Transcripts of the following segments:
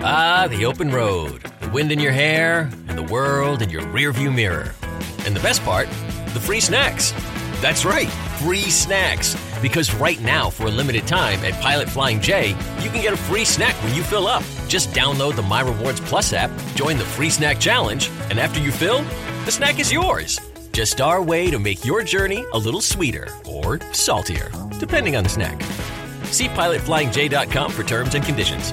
Ah, the open road, the wind in your hair, and the world in your rearview mirror. And the best part, the free snacks. That's right, free snacks. Because right now, for a limited time at Pilot Flying J, you can get a free snack when you fill up. Just download the My Rewards Plus app, join the free snack challenge, and after you fill, the snack is yours. Just our way to make your journey a little sweeter or saltier, depending on the snack. See pilotflyingj.com for terms and conditions.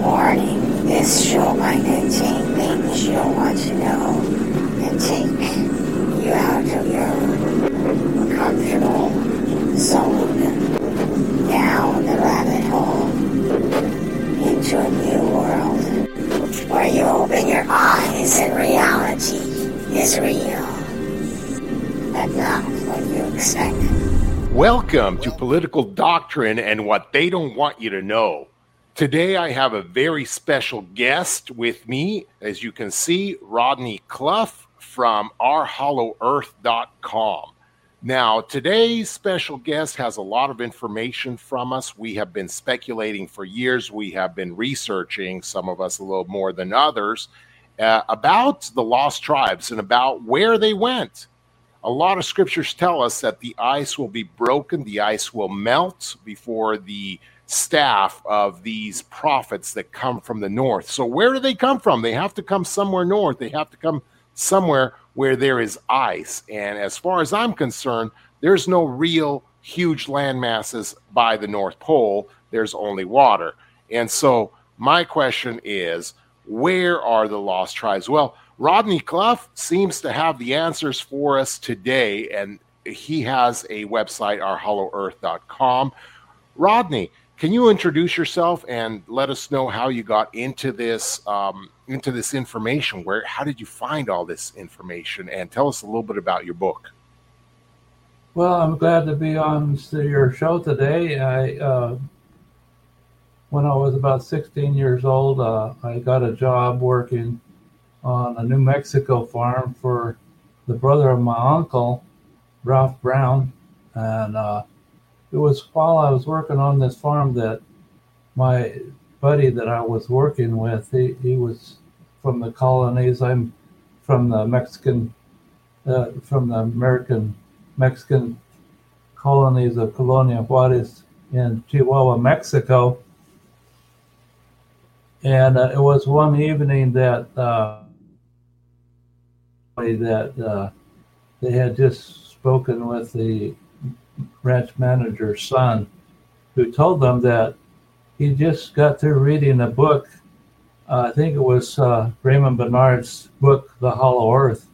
Warning, this show might contain things you don't want to know and take you out of your comfortable zone down the rabbit hole into a new world where you open your eyes and reality is real, but not what you expect. Welcome to Political Doctrine and What They Don't Want You to Know. Today, I have a very special guest with me. As you can see, Rodney Cluff from ourhollowearth.com. Now, today's special guest has a lot of information from us. We have been speculating for years. We have been researching, some of us a little more than others, uh, about the lost tribes and about where they went. A lot of scriptures tell us that the ice will be broken, the ice will melt before the staff of these prophets that come from the north. So, where do they come from? They have to come somewhere north. They have to come somewhere where there is ice. And as far as I'm concerned, there's no real huge land masses by the North Pole. There's only water. And so, my question is where are the lost tribes? Well, Rodney Cluff seems to have the answers for us today, and he has a website, ourhollowearth.com. Rodney, can you introduce yourself and let us know how you got into this um, into this information? Where how did you find all this information? And tell us a little bit about your book. Well, I'm glad to be on your show today. I uh, when I was about 16 years old, uh, I got a job working on a New Mexico farm for the brother of my uncle, Ralph Brown, and uh, it was while I was working on this farm that my buddy that I was working with, he, he was from the colonies. I'm from the Mexican, uh, from the American Mexican colonies of Colonia Juarez in Chihuahua, Mexico. And uh, it was one evening that uh, that uh, they had just spoken with the ranch manager's son, who told them that he just got through reading a book. Uh, I think it was uh, Raymond Bernard's book, The Hollow Earth.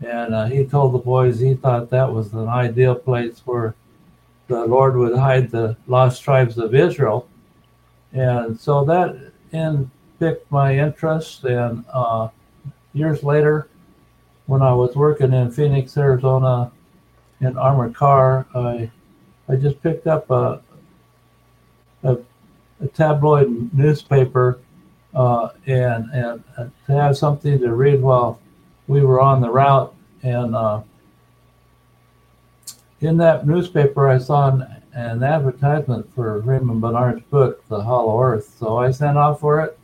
And uh, he told the boys he thought that was an ideal place where the Lord would hide the lost tribes of Israel. And so that in piqued my interest. And uh, years later, when I was working in Phoenix, Arizona, in armored car, I I just picked up a a, a tabloid newspaper uh, and and to have something to read while we were on the route. And uh, in that newspaper, I saw an, an advertisement for Raymond Bernard's book, The Hollow Earth. So I sent off for it,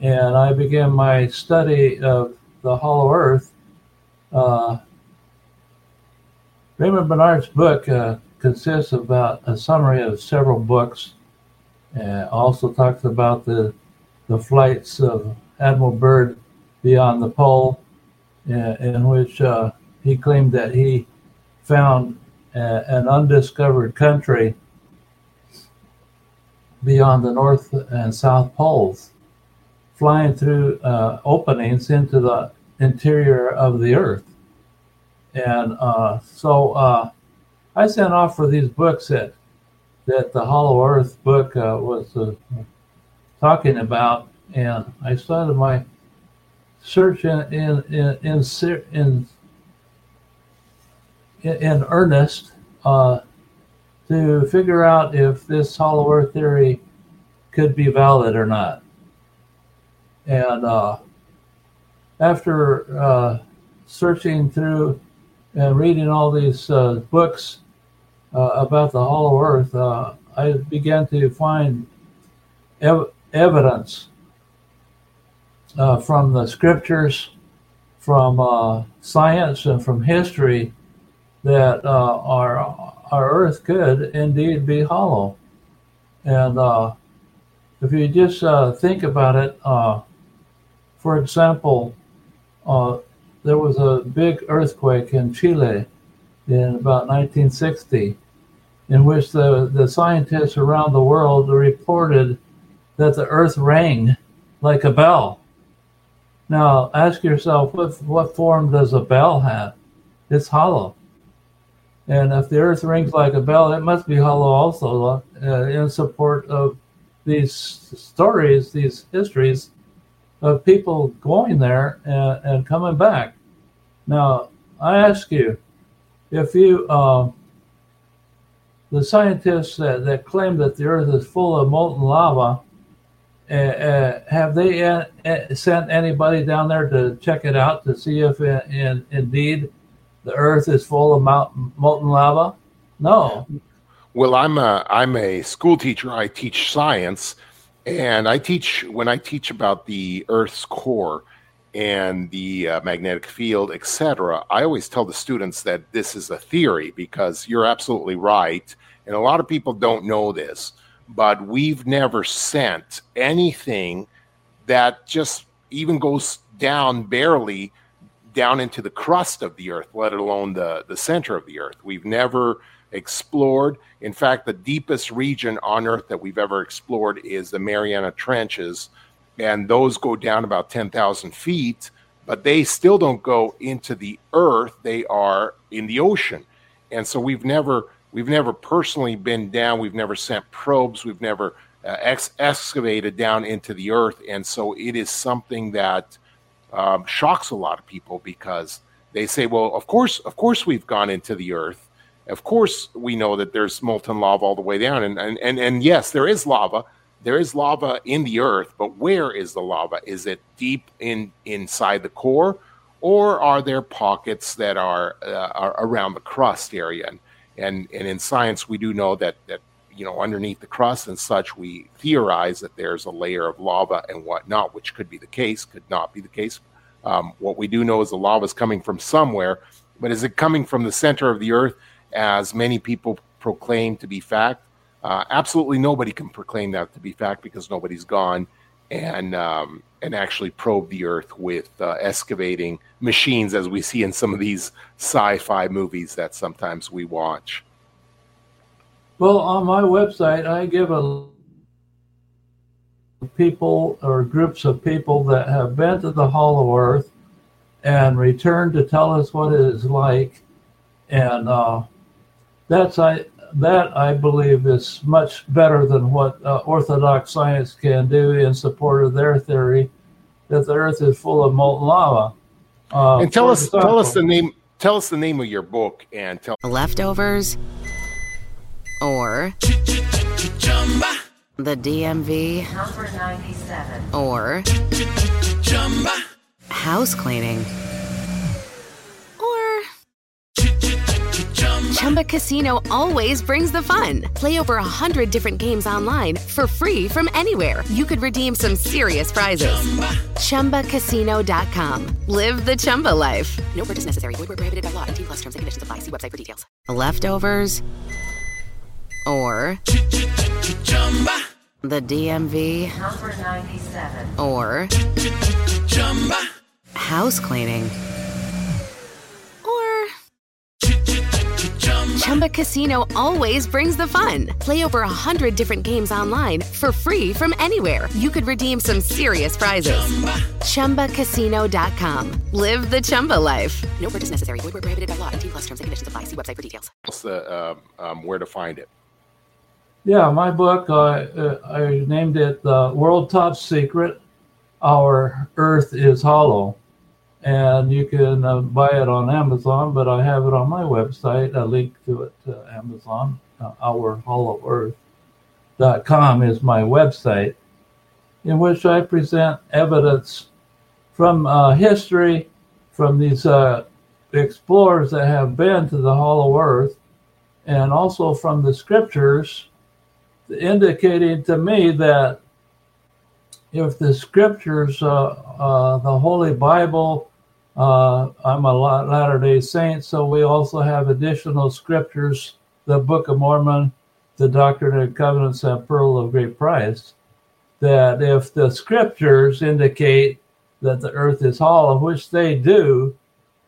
and I began my study of the Hollow Earth. Uh, Raymond Bernard's book uh, consists of about a summary of several books. Uh, also talks about the the flights of Admiral Byrd beyond the pole, uh, in which uh, he claimed that he found uh, an undiscovered country beyond the north and south poles, flying through uh, openings into the interior of the earth. And uh, so uh, I sent off for these books at that the Hollow Earth book uh, was uh, talking about, and I started my search in in in in in, in earnest uh, to figure out if this Hollow Earth theory could be valid or not. And uh, after uh, searching through and reading all these uh, books uh, about the Hollow Earth, uh, I began to find ev- evidence uh, from the scriptures, from uh, science, and from history that uh, our our Earth could indeed be hollow. And uh, if you just think about it, for example, there was a big earthquake in Chile in about 1960 in which the, the scientists around the world reported that the earth rang like a bell. Now, ask yourself, what, what form does a bell have? It's hollow. And if the earth rings like a bell, it must be hollow also uh, in support of these stories, these histories of people going there and, and coming back. Now, I ask you, if you uh, the scientists that, that claim that the Earth is full of molten lava, uh, uh, have they uh, sent anybody down there to check it out to see if in, in, indeed the Earth is full of molten lava? No. Well, I'm a I'm a school teacher. I teach science, and I teach when I teach about the Earth's core and the uh, magnetic field, etc. I always tell the students that this is a theory because you're absolutely right and a lot of people don't know this, but we've never sent anything that just even goes down barely down into the crust of the earth, let alone the, the center of the earth. We've never explored. In fact, the deepest region on earth that we've ever explored is the Mariana Trenches, and those go down about 10,000 feet, but they still don't go into the earth. They are in the ocean. And so we've never We've never personally been down. We've never sent probes. We've never uh, ex- excavated down into the earth. And so it is something that um, shocks a lot of people because they say, well, of course, of course, we've gone into the earth. Of course, we know that there's molten lava all the way down. And, and, and, and yes, there is lava. There is lava in the earth, but where is the lava? Is it deep in inside the core, or are there pockets that are, uh, are around the crust area? And and and in science we do know that that you know underneath the crust and such we theorize that there's a layer of lava and whatnot which could be the case could not be the case um, what we do know is the lava is coming from somewhere but is it coming from the center of the earth as many people proclaim to be fact uh, absolutely nobody can proclaim that to be fact because nobody's gone and um, and actually probe the earth with uh, excavating machines, as we see in some of these sci-fi movies that sometimes we watch. Well, on my website, I give a people or groups of people that have been to the Hollow Earth and returned to tell us what it is like, and uh, that's I that I believe is much better than what uh, orthodox science can do in support of their theory that the Earth is full of molten lava. Uh, and tell us, example, tell us the name. Tell us the name of your book and tell leftovers or the DMV number ninety-seven or house cleaning. Chumba Casino always brings the fun. Play over a hundred different games online for free from anywhere. You could redeem some serious prizes. Chumba. ChumbaCasino.com. Live the Chumba life. No purchase necessary. Void were prohibited by law. T plus terms and conditions apply. See website for details. Leftovers or the DMV number ninety-seven or house cleaning. Chumba Casino always brings the fun. Play over a hundred different games online for free from anywhere. You could redeem some serious prizes. Chumba. ChumbaCasino.com. Live the Chumba life. No purchase necessary. Void were prohibited by law. T plus terms and conditions apply. See website for details. Uh, um, where to find it? Yeah, my book, uh, uh, I named it The World Top Secret Our Earth is Hollow. And you can uh, buy it on Amazon, but I have it on my website. A link to it to Amazon. Uh, OurHollowEarth.com is my website, in which I present evidence from uh, history, from these uh, explorers that have been to the Hollow Earth, and also from the scriptures indicating to me that if the scriptures, uh, uh, the Holy Bible, uh, I'm a Latter day Saint, so we also have additional scriptures the Book of Mormon, the Doctrine and Covenants, and Pearl of Great Price. That if the scriptures indicate that the earth is hollow, which they do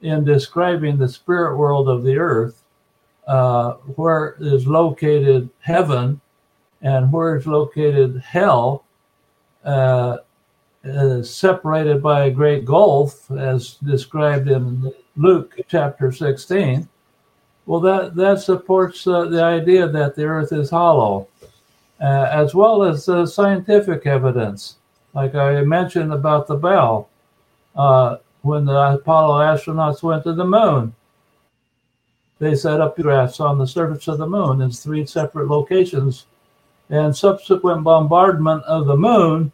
in describing the spirit world of the earth, uh, where is located heaven and where is located hell, uh, separated by a great gulf, as described in Luke chapter 16. Well, that, that supports uh, the idea that the earth is hollow, uh, as well as uh, scientific evidence. Like I mentioned about the bell, uh, when the Apollo astronauts went to the moon, they set up graphs on the surface of the moon in three separate locations and subsequent bombardment of the moon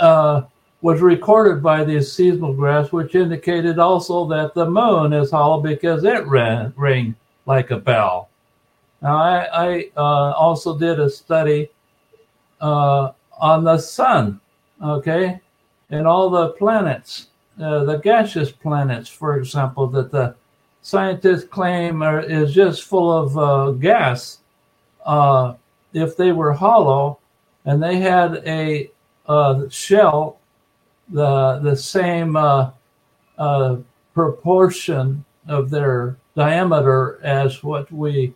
uh, was recorded by these seismographs, which indicated also that the moon is hollow because it rang, rang like a bell. Now, I, I uh, also did a study uh, on the sun, okay, and all the planets, uh, the gaseous planets, for example, that the scientists claim are, is just full of uh, gas. Uh, if they were hollow and they had a uh, shell, the the same uh, uh, proportion of their diameter as what we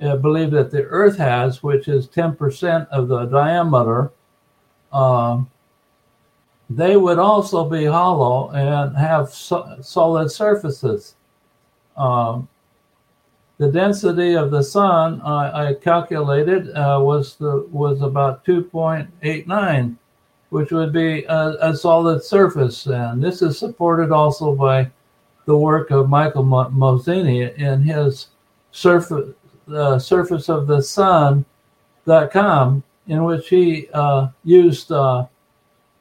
uh, believe that the Earth has, which is 10% of the diameter, um, they would also be hollow and have so- solid surfaces. Um, the density of the sun I, I calculated uh, was the was about 2.89, which would be a, a, solid surface, and this is supported also by the work of Michael Mozina in his surface uh, surface of the sun.com, in which he uh, used uh,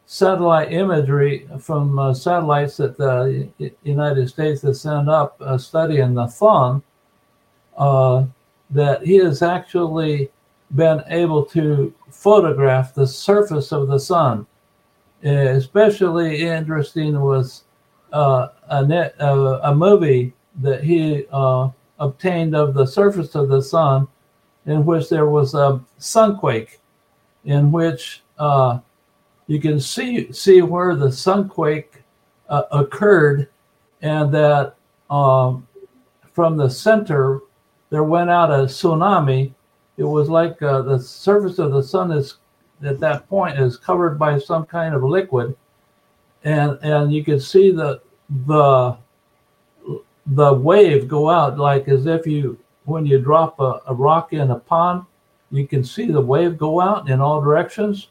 satellite imagery from uh, satellites that the United States has sent up uh, studying the sun uh, that he has actually been able to photograph the surface of the sun. Especially interesting was uh, a, net, uh, a movie that he uh, obtained of the surface of the sun, in which there was a sunquake, in which uh, you can see see where the sunquake uh, occurred, and that um, from the center there went out a tsunami. It was like uh, the surface of the sun is at that point is covered by some kind of liquid, and and you could see the the the wave go out like as if you when you drop a, a rock in a pond, you can see the wave go out in all directions.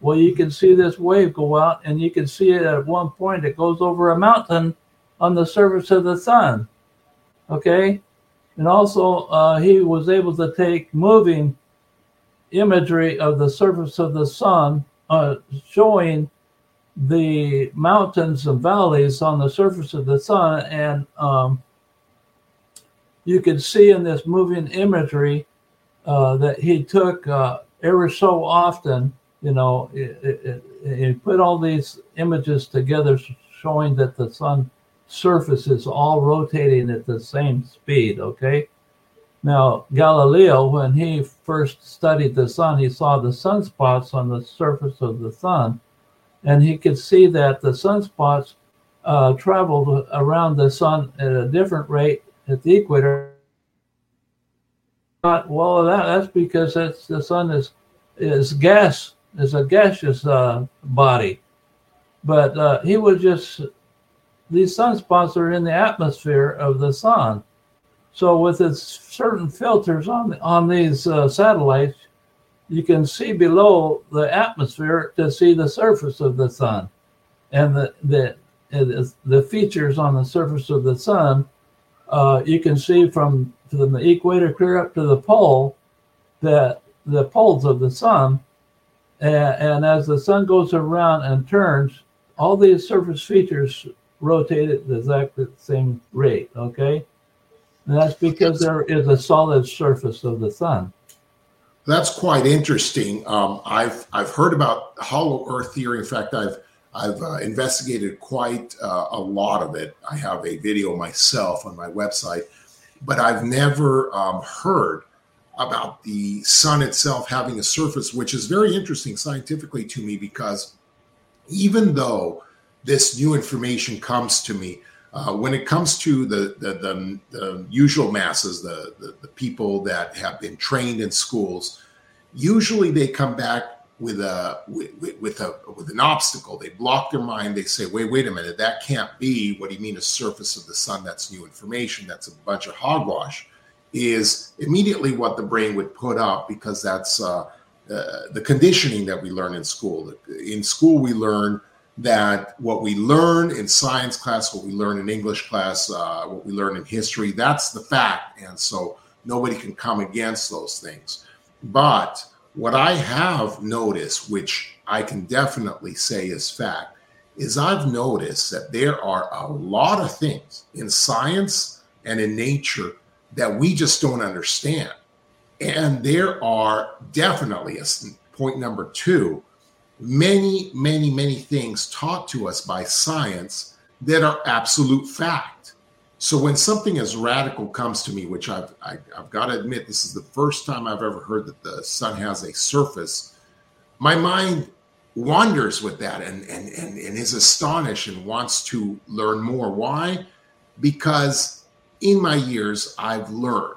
Well, you can see this wave go out, and you can see it at one point. It goes over a mountain on the surface of the sun. Okay, and also, uh, he was able to take moving imagery of the surface of the sun, uh, showing the mountains and valleys on the surface of the sun. And um, you can see in this moving imagery uh, that he took uh, every so often, you know, he put all these images together showing that the sun surface is all rotating at the same speed, okay? Now, Galileo, when he first studied the sun, he saw the sunspots on the surface of the sun, and he could see that the sunspots uh, traveled around the sun at a different rate at the equator. Well, that, that's because the sun is is gas is a gaseous uh, body, but uh, he was just these sunspots are in the atmosphere of the sun. So with its certain filters on on these uh, satellites, you can see below the atmosphere to see the surface of the sun, and the the the features on the surface of the sun. Uh, you can see from from the equator clear up to the pole that the poles of the sun, and, and as the sun goes around and turns, all these surface features rotate at the exact same rate. Okay, and that's because there is a solid surface of the sun. That's quite interesting. Um, I've I've heard about hollow Earth theory. In fact, I've I've uh, investigated quite uh, a lot of it. I have a video myself on my website, but I've never um, heard about the sun itself having a surface, which is very interesting scientifically to me because even though this new information comes to me, uh, when it comes to the the, the, the usual masses, the, the, the people that have been trained in schools, usually they come back with a with, with a with an obstacle. They block their mind. They say, "Wait, wait a minute, that can't be." What do you mean a surface of the sun? That's new information. That's a bunch of hogwash. Is immediately what the brain would put up because that's uh, uh, the conditioning that we learn in school. In school, we learn that what we learn in science class, what we learn in English class, uh, what we learn in history, that's the fact. And so nobody can come against those things. But what I have noticed, which I can definitely say is fact, is I've noticed that there are a lot of things in science and in nature that we just don't understand. And there are definitely, a, point number two, many, many, many things taught to us by science that are absolute fact. So when something as radical comes to me, which I've I, have i have got to admit, this is the first time I've ever heard that the sun has a surface. My mind wanders with that and and and, and is astonished and wants to learn more. Why? Because in my years, I've learned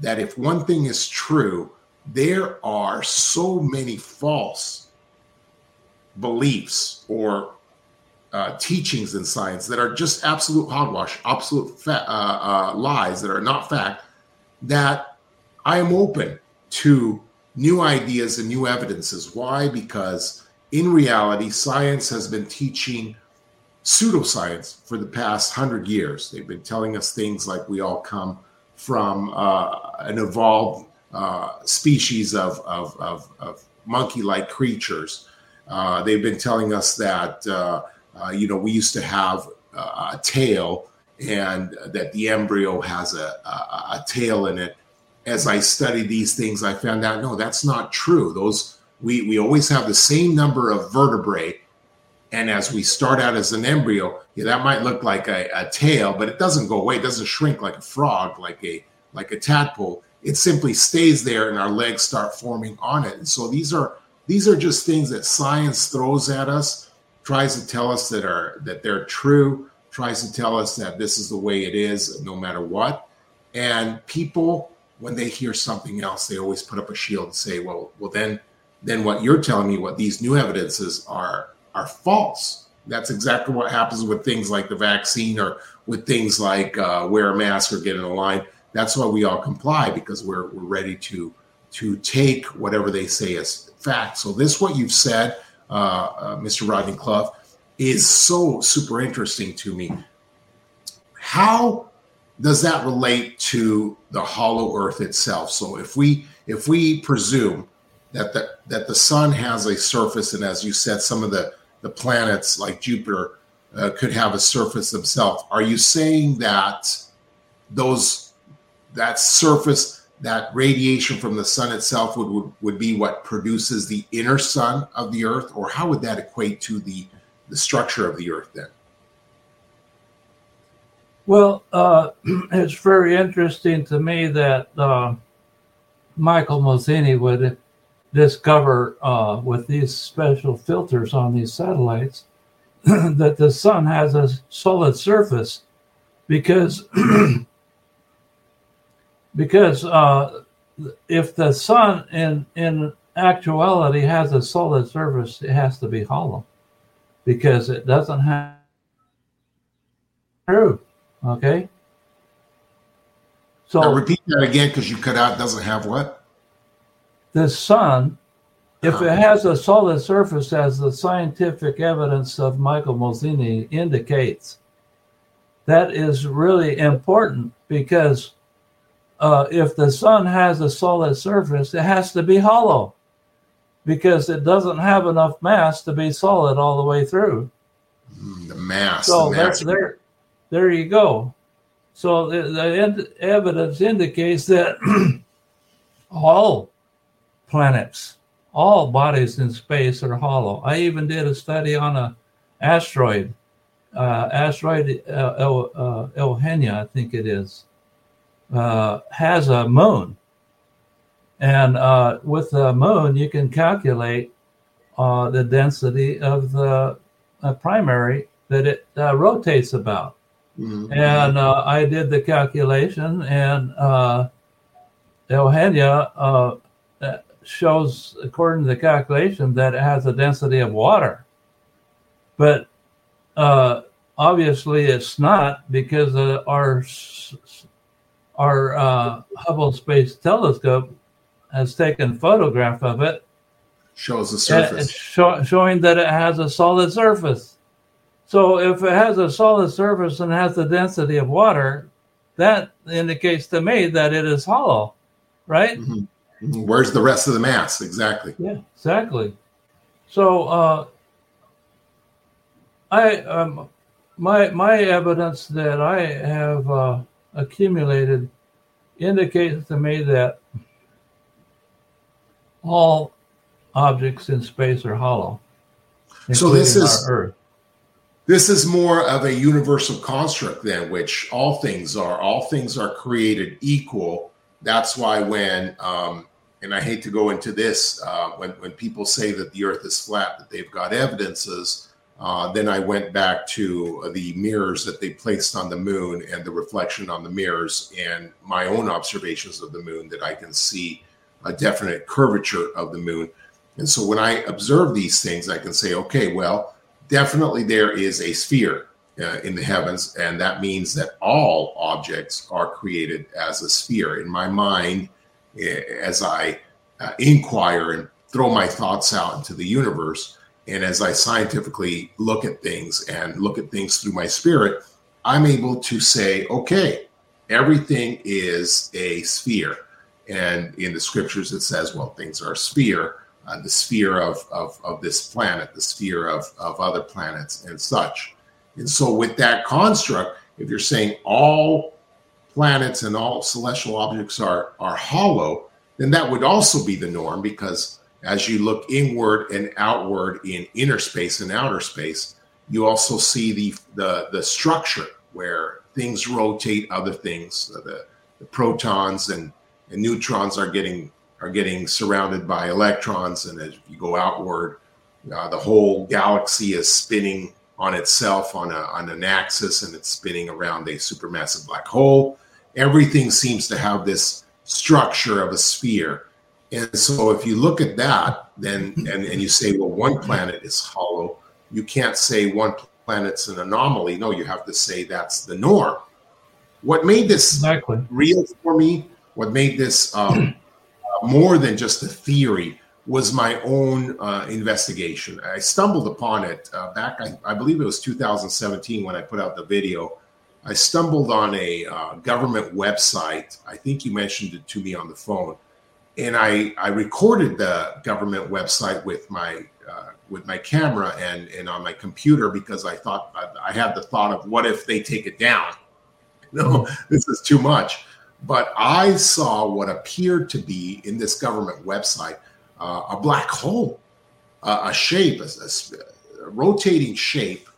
that if one thing is true, there are so many false beliefs or uh, teachings in science that are just absolute hogwash, absolute fa- uh, uh, lies that are not fact, that I am open to new ideas and new evidences. Why? Because in reality, science has been teaching pseudoscience for the past hundred years. They've been telling us things like we all come from uh, an evolved uh, species of, of, of, of monkey like creatures uh, they've been telling us that uh, uh, you know we used to have a tail and that the embryo has a, a, a, tail in it. As I studied these things, I found out no, that's not true. Those we we always have the same number of vertebrae, and as we start out as an embryo, yeah, that might look like a, a tail, but it doesn't go away. It doesn't shrink like a frog, like a like a tadpole. It simply stays there, and our legs start forming on it. And so these are these are just things that science throws at us, tries to tell us that are that they're true, tries to tell us that this is the way it is no matter what. And people, when they hear something else, they always put up a shield and say, "Well, well, then, then what you're telling me, what these new evidences are, are false." That's exactly what happens with things like the vaccine or with things like uh, wear a mask or get in a line. That's why we all comply because we're we're ready to to take whatever they say as fact. So this, what you've said, uh, uh, Mr. Rodney Cluff, is so super interesting to me. How does that relate to the hollow Earth itself? So if we if we presume that the that the sun has a surface, and as you said, some of the the planets like Jupiter uh, could have a surface themselves, are you saying that those that surface that radiation from the sun itself would, would, would be what produces the inner sun of the earth or how would that equate to the the structure of the earth then? Well uh, it's very interesting to me that uh, michael Mozina would discover uh, with these special filters on these satellites that the sun has a solid surface because because uh, if the sun in in actuality has a solid surface, it has to be hollow because it doesn't have true. Okay. So Now repeat that again because you cut out. Doesn't have what? the sun, if Uh-huh. it has a solid surface, as the scientific evidence of Michael Mozina indicates, that is really important because uh, if the sun has a solid surface, it has to be hollow because it doesn't have enough mass to be solid all the way through. Mm, The mass. So the mass. there. There you go. So the, the evidence indicates that all planets, all bodies in space are hollow. I even did a study on a asteroid, uh, asteroid uh, El, uh, Eugenia, I think it is, uh, has a moon, and uh, with the moon you can calculate uh, the density of the uh, primary that it uh, rotates about. Mhm. And uh, I did the calculation, and uh, Eugenia shows, according to the calculation, that it has a density of water. But uh, obviously, it's not because our s- our uh, Hubble Space Telescope has taken photograph of it Shows the surface. it's show, showing that it has a solid surface. So if it has a solid surface and has the density of water, that indicates to me that it is hollow, right? Mhm. Mhm. Where's the rest of the mass? Exactly. Yeah, exactly. So uh, I um, my my evidence that I have uh, accumulated indicates to me that all objects in space are hollow. So this is- Earth. This is more of a universal construct than which all things are. All things are created equal. That's why when, um, and I hate to go into this, uh, when when people say that the Earth is flat, that they've got evidences. Uh, then I went back to the mirrors that they placed on the moon and the reflection on the mirrors, and my own observations of the moon that I can see a definite curvature of the moon. And so when I observe these things, I can say, okay, well, definitely there is a sphere uh, in the heavens, and that means that all objects are created as a sphere. In my mind, eh, as I uh, inquire and throw my thoughts out into the universe, and as I scientifically look at things and look at things through my spirit, I'm able to say, okay, everything is a sphere. And in the scriptures, it says, well, things are a sphere uh, the sphere of, of, of this planet, the sphere of, of other planets, and such. And so, with that construct, if you're saying all planets and all celestial objects are, are hollow, then that would also be the norm because as you look inward and outward in inner space and outer space, you also see the, the, the structure where things rotate other things. The, the protons and, and neutrons are getting are getting surrounded by electrons, and as you go outward, uh, the whole galaxy is spinning on itself on a on an axis, and it's spinning around a supermassive black hole. Everything seems to have this structure of a sphere, and so if you look at that, then and, and you say, well, one planet is hollow, you can't say one planet's an anomaly. No, you have to say that's the norm. What made this Exactly. real for me, what made this um, uh, more than just a theory, was my own uh, investigation. I stumbled upon it uh, back, I, I believe it was 2017 when I put out the video. I stumbled on a uh, government website. I think you mentioned it to me on the phone, and I I recorded the government website with my uh, with my camera and and on my computer because I thought I, I had the thought of what if they take it down? No, this is too much. But I saw what appeared to be in this government website uh, a black hole, uh, a shape, a, a- a rotating shape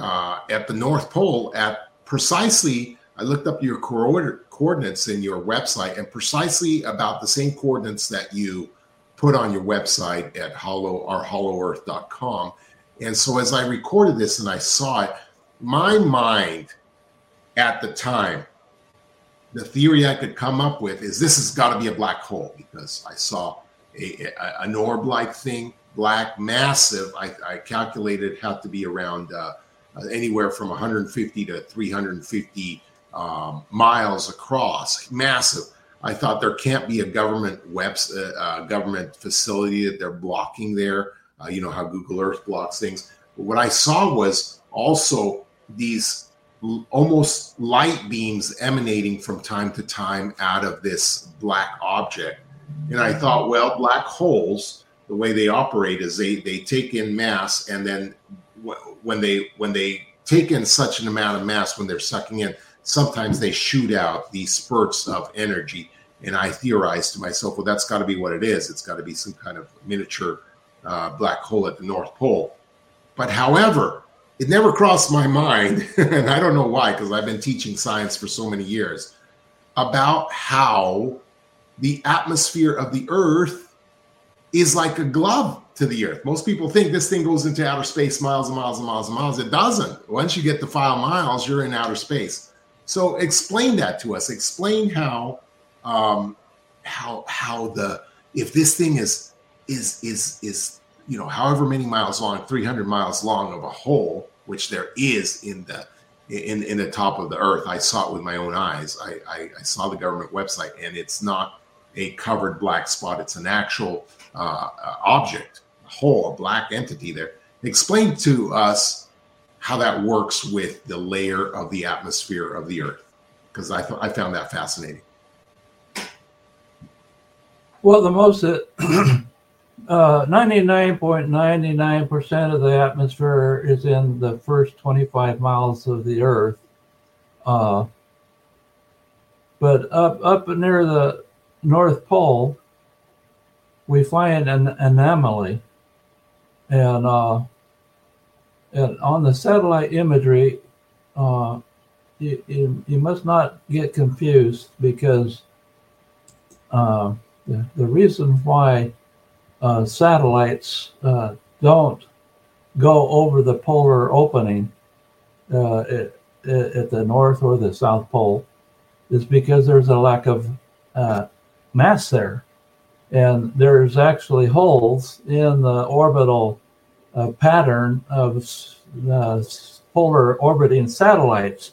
uh, at the North Pole at precisely. I looked up your coord- coordinates in your website and precisely about the same coordinates that you put on your website at hollow or hollowearth.com. And so as I recorded this and I saw it, my mind at the time the theory I could come up with is this has got to be a black hole because I saw a, a an orb-like thing, black, massive. I, I calculated it had to be around uh, anywhere from 150 to 350 um, miles across, massive. I thought there can't be a government webs, uh, uh, government facility that they're blocking there. Uh, you know how Google Earth blocks things. But what I saw was also these l- almost light beams emanating from time to time out of this black object. And I thought, well, black holes, the way they operate is they they take in mass, and then w- when they when they take in such an amount of mass when they're sucking in, sometimes they shoot out these spurts of energy. And I theorized to myself, well, that's got to be what it is. It's got to be some kind of miniature uh, black hole at the North Pole. But however, it never crossed my mind, and I don't know why, because I've been teaching science for so many years, about how the atmosphere of the Earth is like a glove to the Earth. Most people think this thing goes into outer space miles and miles and miles and miles. It doesn't. Once you get to five miles, you're in outer space. So explain that to us. Explain how um, how how the if this thing is is is is you know however many miles long, 300 miles long of a hole, which there is in the in in the top of the earth. I saw it with my own eyes. I, I, I saw the government website, and it's not a covered black spot. It's an actual uh, object, a hole, a black entity there. Explain to us how that works with the layer of the atmosphere of the Earth, because I thought I found that fascinating. Well, the most uh, 99.99% of the atmosphere is in the first 25 miles of the Earth. Uh, but up up near the North Pole, we find an anomaly, and uh, and on the satellite imagery, uh, you, you, you must not get confused because uh, the, the reason why uh, satellites uh, don't go over the polar opening uh, at, at the north or the south pole is because there's a lack of uh, mass there. And there's actually holes in the orbital uh, pattern of uh, polar orbiting satellites.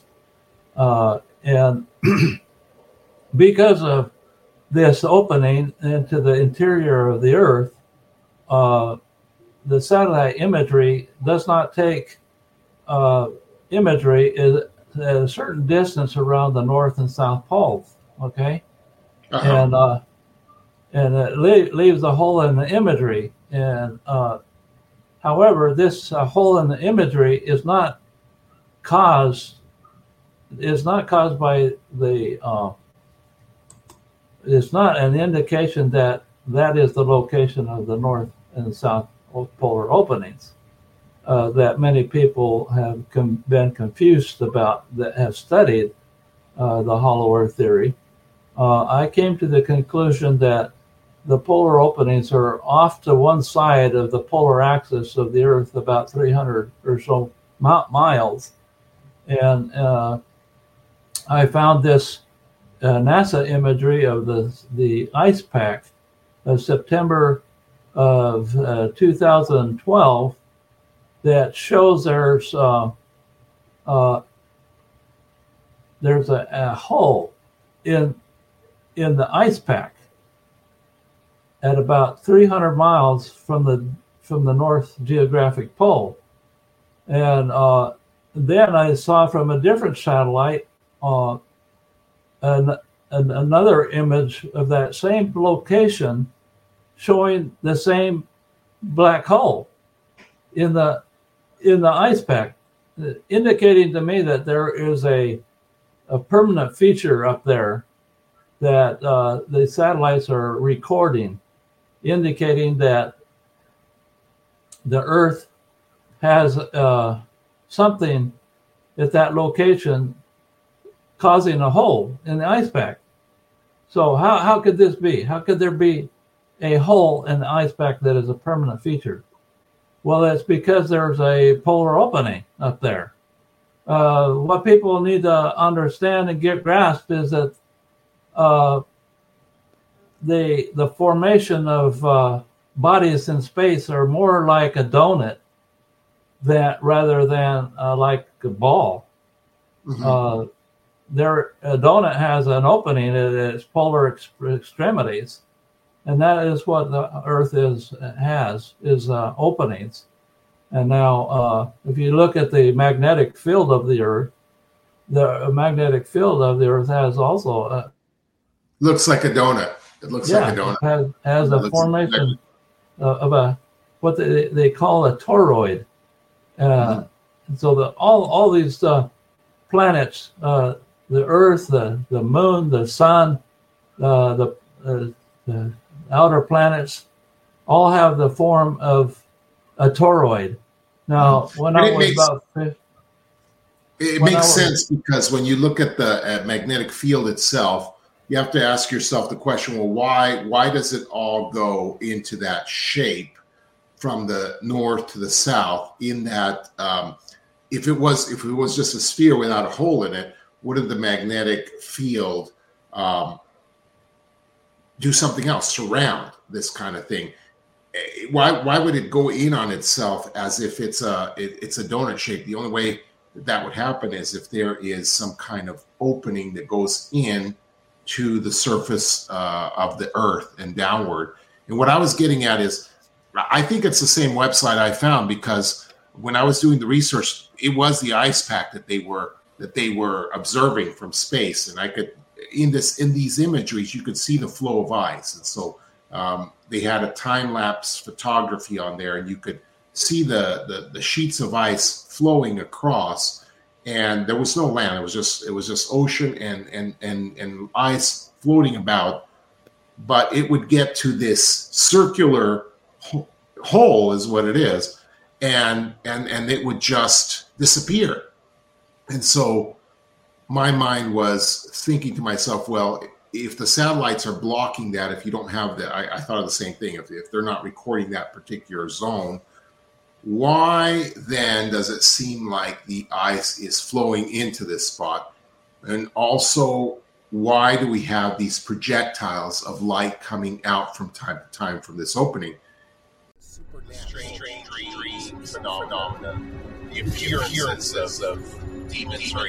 and because of this opening into the interior of the Earth, uh, the satellite imagery does not take uh, imagery at a certain distance around the north and south poles. Okay, Uh-huh. and uh, and it le- leaves a hole in the imagery. And uh, however, this uh, hole in the imagery is not caused is not caused by the uh, it's not an indication that that is the location of the north and south polar openings uh, that many people have com- been confused about that have studied uh, the hollow earth theory. Uh, I came to the conclusion that the polar openings are off to one side of the polar axis of the Earth, about 300 or so mi- miles. And uh, I found this uh, NASA imagery of the the ice pack of September of uh, 2012 that shows there's uh, uh, there's a, a hole in in the ice pack at about 300 miles from the from the North Geographic Pole, and uh, then I saw from a different satellite uh, an, an, another image of that same location showing the same black hole in the in the ice pack, indicating to me that there is a a permanent feature up there that uh, the satellites are recording, indicating that the Earth has uh, something at that location causing a hole in the ice pack. So how, how could this be? How could there be a hole in the ice pack that is a permanent feature? Well, it's because there's a polar opening up there. Uh, what people need to understand and get grasp is that uh, the the formation of uh, bodies in space are more like a donut that rather than uh, like a ball. Mhm. Uh, there a donut has an opening at its polar ex- extremities, and that is what the Earth is has is uh, openings. And now, uh, if you look at the magnetic field of the Earth, the magnetic field of the Earth has also a, Looks like a donut. It looks yeah, like a donut. it has, has a formation uh, of a what they, they call a toroid. Uh, Mm-hmm. So the all all these uh, planets, uh, the Earth, the the Moon, the Sun, uh, the uh, the outer planets, all have the form of a toroid. Now, when And I was makes- about It makes was- sense because when you look at the uh, magnetic field itself, you have to ask yourself the question: Well, why why does it all go into that shape from the north to the south? In that, um, if it was if it was just a sphere without a hole in it, wouldn't the magnetic field um, do something else, surround this kind of thing? Eh, Why why would it go in on itself as if it's a it, it's a donut shape? The only way that would happen is if there is some kind of opening that goes in to the surface uh, of the earth and downward. And what I was getting at is, I think it's the same website I found because when I was doing the research, it was the ice pack that they were that they were observing from space, and I could in this in these imageries you could see the flow of ice, and so um, they had a time lapse photography on there, and you could see the, the the sheets of ice flowing across and there was no land. It was just it was just ocean and and and and ice floating about. But it would get to this circular ho- hole is what it is and and and it would just disappear. And so my mind was thinking to myself well if the satellites are blocking that if you don't have that I, I thought of the same thing. If, if they're not recording that particular zone why then does it seem like the ice is flowing into this spot? And also, why do we have these projectiles of light coming out from time to time from this opening? Strange dream phenomena, the appearances of demons or